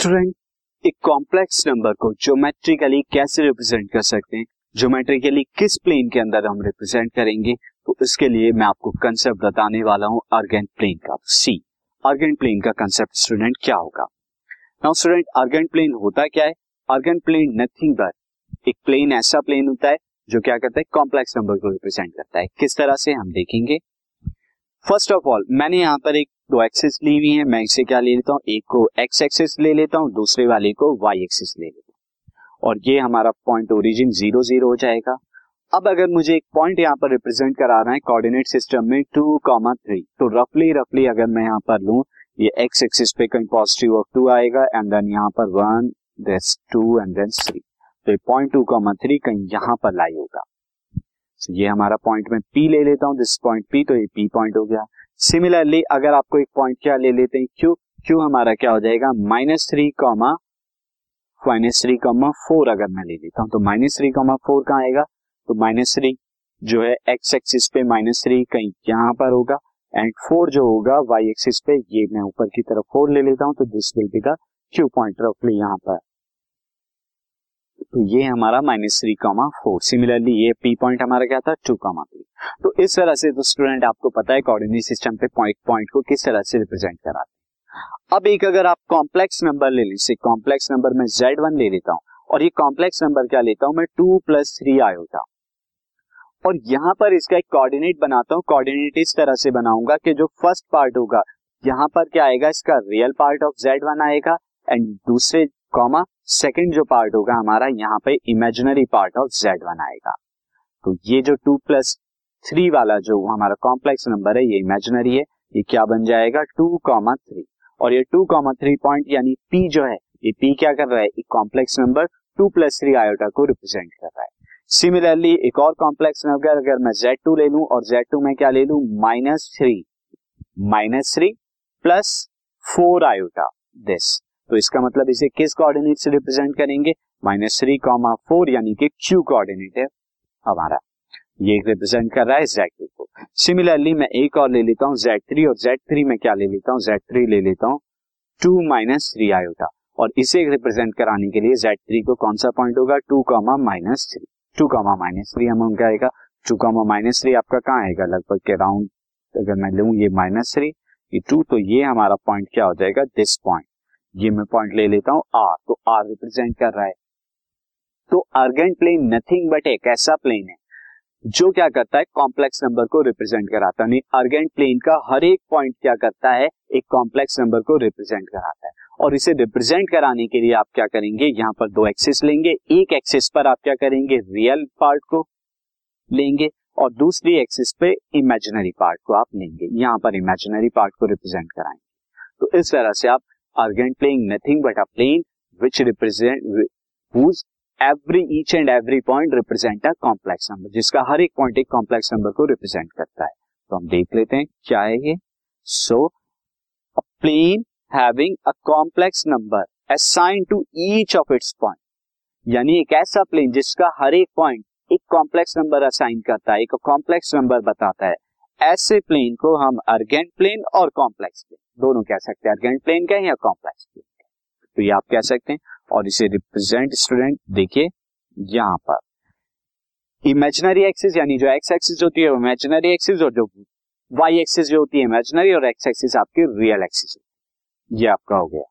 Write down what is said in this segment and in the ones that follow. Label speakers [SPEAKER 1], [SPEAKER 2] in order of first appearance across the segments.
[SPEAKER 1] Student एक complex number को geometrically कैसे रिप्रेजेंट कर सकते हैं? ज्योमेट्रिकली किस प्लेन के अंदर हम रिप्रेजेंट करेंगे? तो इसके लिए मैं आपको कंसेप्ट बताने वाला हूँ अर्गेंट प्लेन का। सी अर्गेंट प्लेन का कंसेप्ट स्टूडेंट क्या होगा? नाउ स्टूडेंट अर्गेंट प्लेन होता क्या है? अर्गेंट प्लेन नथिंग बट एक प्लेन ऐसा प्लेन होता है, जो क्या करता है? कॉम्प्लेक्स नंबर को रिप्रेजेंट करता है। किस तरह से हम देखेंगे? फ़र्स्ट ऑफ़ ऑल मैंने यहाँ पर एक दो एक्सिस ली हुई है। मैं इसे क्या ले लेता हूँ? एक को एक्स एक्सिस ले लेता हूँ, दूसरे वाले को वाई एक्सिस ले लेता हूँ। और ये हमारा पॉइंट ओरिजिन ज़ीरो ज़ीरो हो जाएगा। अब अगर मुझे एक पॉइंट यहाँ पर रिप्रेजेंट कराना है कोऑर्डिनेट सिस्टम में टू कॉमा थ्री तो रफली रफली अगर मैं यहाँ पर लू, ये एक्स एक्सिस पे कहीं पॉजिटिव ऑफ़ टू आएगा एंड देन यहाँ पर one this two and then three तो पॉइंट टू कॉमा थ्री कहीं यहाँ पर लाई होगा। So, ये हमारा पॉइंट में पी ले लेता हूँ दिस पॉइंट पी तो ये पी पॉइंट हो गया। सिमिलरली अगर आपको एक पॉइंट क्या ले लेते हैं क्यू क्यू हमारा क्या हो जाएगा? Minus three comma minus three comma four अगर मैं ले लेता हूँ तो माइनस थ्री कॉमा फोर कहाँ आएगा? तो माइनस थ्री जो है एक्स एक्सिस पे माइनस थ्री कहीं यहाँ पर होगा एंड फोर जो होगा वाई एक्सिस पे, ये मैं ऊपर की तरफ़ फोर ले लेता हूँ तो this will be the Q point रफली यहाँ पर। तो ये हमारा minus three comma four similarly ये पी पॉइंट हमारा क्या था? टू कॉमा थ्री तो इस तरह से तो स्टूडेंट आपको पता है कोऑर्डिनेट सिस्टम पे पॉइंट पॉइंट को किस तरह से रिप्रेजेंट कराते हैं। अब एक अगर आप कॉम्प्लेक्स नंबर ले लीजिए कॉम्प्लेक्स नंबर में जेड वन ले लेता हूँ, और ये कॉम्प्लेक्स नंबर क्या लेता हूँ? मैं टू प्लस थ्री आयोटा और यहाँ पर इसका एक कोऑर्डिनेट बनाता हूँ। कोऑर्डिनेट इस तरह से बनाऊँगा कि जो फ़र्स्ट पार्ट होगा, यहाँ पर क्या आएगा? इसका real part of z one आएगा एंड दूसरे कॉमा सेकेंड जो पार्ट होगा हमारा, यहाँ पे imaginary part of z one आएगा। तो ये जो टू प्लस थ्री वाला जो हमारा कॉम्प्लेक्स नंबर है, ये इमेजिनरी है, ये क्या बन जाएगा? टू कॉमा थ्री और ये टू कॉमा थ्री पॉइंट यानी पी जो है, ये पी क्या कर रहा है? एक complex number two plus three iota को रिप्रेजेंट कर रहा है। सिमिलरली एक और कॉम्प्लेक्स नंबर अगर मैं जेड टू ले लू, और जेड टू में क्या ले लू? Minus three minus three plus four iota this तो इसका मतलब इसे किस कोऑर्डिनेट से रिप्रेजेंट करेंगे? माइनस थ्री कॉमा फोर यानी कि क्यू कोऑर्डिनेट है हमारा। ये रिप्रेजेंट कर रहा है जेड टू को। सिमिलरली मैं एक और ले लेता हूँ जेड थ्री और जेड थ्री में क्या ले लेता हूँ? जेड थ्री ले लेता हूँ टू माइनस थ्री आयोटा और इसे रिप्रेजेंट कराने के लिए जेड थ्री को कौन सा पॉइंट होगा? Two comma minus three two comma minus three हम क्या आएगा। टू कॉमा माइनस थ्री आपका कहाँ आएगा? लगभग के राउंड अगर मैं लू, ये माइनस थ्री ये टू तो ये हमारा पॉइंट क्या हो जाएगा? दिस पॉइंट ये मैं पॉइंट ले लेता हूँ आर तो आर रिप्रेजेंट कर रहा है। तो अर्गेंट प्लेन नथिंग बट एक ऐसा प्लेन है, जो क्या करता है कॉम्प्लेक्स नंबर को रिप्रेजेंट कराता है। अर्गेंट प्लेन का हर एक पॉइंट क्या करता है, एक कॉम्प्लेक्स नंबर को रिप्रेजेंट कराता है। और इसे रिप्रेजेंट कराने के लिए आप क्या करेंगे, यहाँ पर दो एक्सिस लेंगे। एक एक्सिस पर आप क्या करेंगे रियल पार्ट को लेंगे और दूसरी एक्सिस पे इमेजिनरी पार्ट को आप लेंगे। यहाँ पर इमेजिनरी पार्ट को रिप्रेजेंट कराएँगे। तो इस तरह से आप argand playing nothing but a plane, which represent, whose every, each and every point represent a complex number, जिसका हर एक पॉइंट एक कॉम्प्लेक्स नंबर को रिप्रेजेंट करता है। तो हम देख लेते हैं, क्या है ये? So a plane having a complex number assign to each of its point यानी एक ऐसा प्लेन जिसका हर एक पॉइंट एक कॉम्प्लेक्स नंबर असाइन करता है, एक कॉम्प्लेक्स नंबर बताता है। ऐसे प्लेन को हम अर्गेंट प्लेन और कॉम्प्लेक्स प्लेन। दोनों कह सकते हैं अर्गेंट प्लेन कहें या कॉम्प्लेक्स प्लेन तो ये आप कह सकते हैं और इसे रिप्रेजेंट स्टूडेंट देखिए यहाँ पर। इमेजिनरी एक्सिस यानी जो एक्स एक्सिस होती है इमेजिनरी एक्सिस और जो वाई एक्सिस जो होती है इमेजिनरी और एक्स एक्सिस आपकी रियल एक्सिस ये आपका हो गया।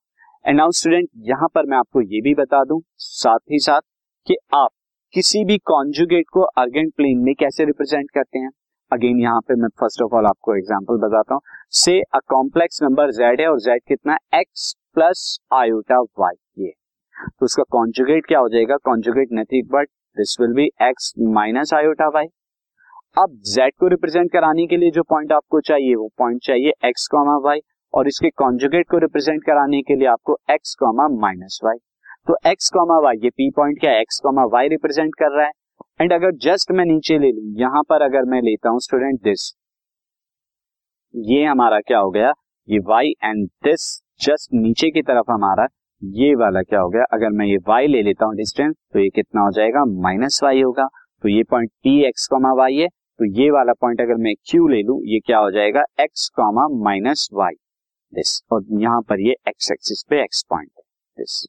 [SPEAKER 1] एंड नाउ स्टूडेंट यहाँ पर मैं आपको ये भी बता दूँ, साथ ही साथ कि आप किसी भी कॉन्जुगेट को अर्गेंट प्लेन में कैसे रिप्रेजेंट करते हैं? अगेन यहाँ पे मैं फ़र्स्ट ऑफ़ ऑल आपको एग्ज़ाम्पल बताता हूँ। से अ कॉम्प्लेक्स नंबर जेड है और जेड कितना एक्स प्लस आयोटा वाई ये। तो उसका कॉन्जुगेट क्या हो जाएगा? Conjugate nothing but this will be x minus iota y अब जेड को रिप्रेजेंट कराने के लिए जो पॉइंट आपको चाहिए, वो पॉइंट चाहिए एक्स कॉमा वाई और इसके कॉन्जुगेट को रिप्रेजेंट कराने के लिए आपको एक्स कॉमा माइनस वाई तो एक्स कॉमा वाई ये पी पॉइंट क्या है? एक्स कॉमा वाई रिप्रेजेंट कर रहा है। एंड अगर जस्ट मैं नीचे ले लू, यहाँ पर अगर मैं लेता हूँ स्टूडेंट दिस ये हमारा क्या हो गया? ये y एंड दिस जस्ट नीचे की तरफ़ हमारा, ये वाला क्या हो गया? अगर मैं ये y ले लेता हूँ डिस्टेंस तो ये कितना हो जाएगा? माइनस वाई होगा। तो ये point P x comma y है। तो ये वाला पॉइंट अगर मैं q ले लू, ये क्या हो जाएगा? x comma minus y this और यहाँ पर ये x एक्सिस पे x पॉइंट है दिस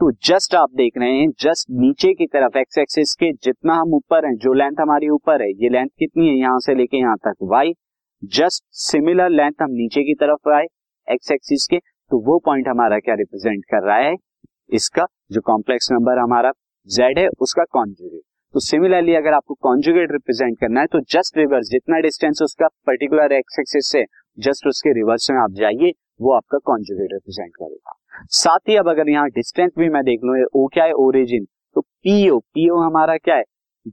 [SPEAKER 1] तो जस्ट आप देख रहे हैं जस्ट नीचे की तरफ़ एक्स एक्सिस के जितना हम ऊपर हैं, जो लेंथ हमारी ऊपर है, ये लेंथ कितनी है, यहाँ से लेके यहाँ तक वाई जस्ट सिमिलर लेंथ हम नीचे की तरफ़ आए एक्स एक्सिस के तो वो पॉइंट हमारा क्या रिप्रेजेंट कर रहा है? इसका जो कॉम्प्लेक्स नंबर हमारा जेड है, उसका कॉन्जुगेट तो सिमिलरली अगर आपको कॉन्जुगेट रिप्रेजेंट करना है तो जस्ट रिवर्स जितना डिस्टेंस उसका पर्टिकुलर एक्स एक्सिस से जस्ट उसके रिवर्स में आप जाइए, वो आपका कॉन्जुगेट रिप्रेजेंट करेगा. साथ ही अब अगर यहाँ डिस्टेंस भी मैं देख लू ओ क्या है? ओरिजिन तो पीओ पीओ हमारा क्या है?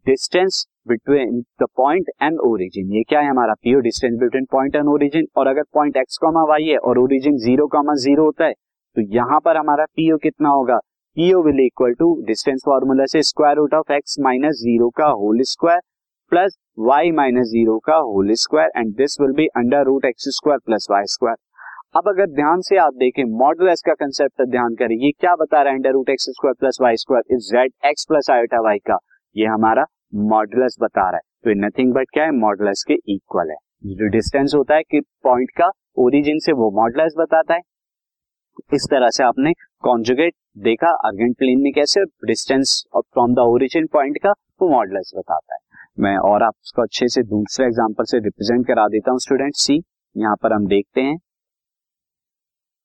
[SPEAKER 1] Distance between the point and origin ये क्या है हमारा? PO distance between point and origin और अगर पॉइंट एक्स कॉमा वाई है और ओरिजिन ज़ीरो कॉमा ज़ीरो होता है तो यहाँ पर हमारा पीओ कितना होगा? PO will equal to distance formula से square root of x minus zero का whole square plus y minus zero का whole square and this will be under root x square plus y square अब अगर ध्यान से आप देखें modulus का कंसेप्ट ध्यान करें, ये क्या बता रहा है? Under root x square plus y square is z x plus iota y का। ये हमारा मॉडुलस बता रहा है। तो नथिंग बट क्या है? मॉडुलस के इक्वल है। जो डिस्टेंस होता है कि पॉइंट का ओरिजिन से वो मॉडुलस बताता है। इस तरह से आपने कॉन्जुगेट देखा अर्गेंट प्लेन में कैसे distance from the origin point का वो मॉडुलस बताता है। मैं और आपको अच्छे से दूसरे एग्जांपल से रिप्रेजेंट करा देता हूँ स्टूडेंट सी यहाँ पर हम देखते हैं।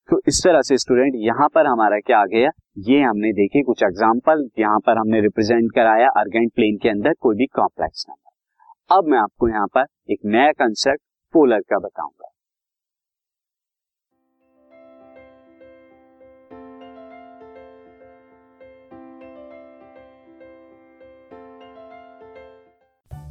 [SPEAKER 1] तो इस तरह से स्टूडेंट यहाँ पर हमारा क्या आ गया? ये हमने देखे कुछ एग्ज़ाम्पल यहाँ पर हमने रिप्रेजेंट कराया अर्गेंट प्लेन के अंदर कोई भी कॉम्प्लेक्स नंबर अब मैं आपको यहाँ पर एक नया कंसेप्ट पोलर का बताऊँगा।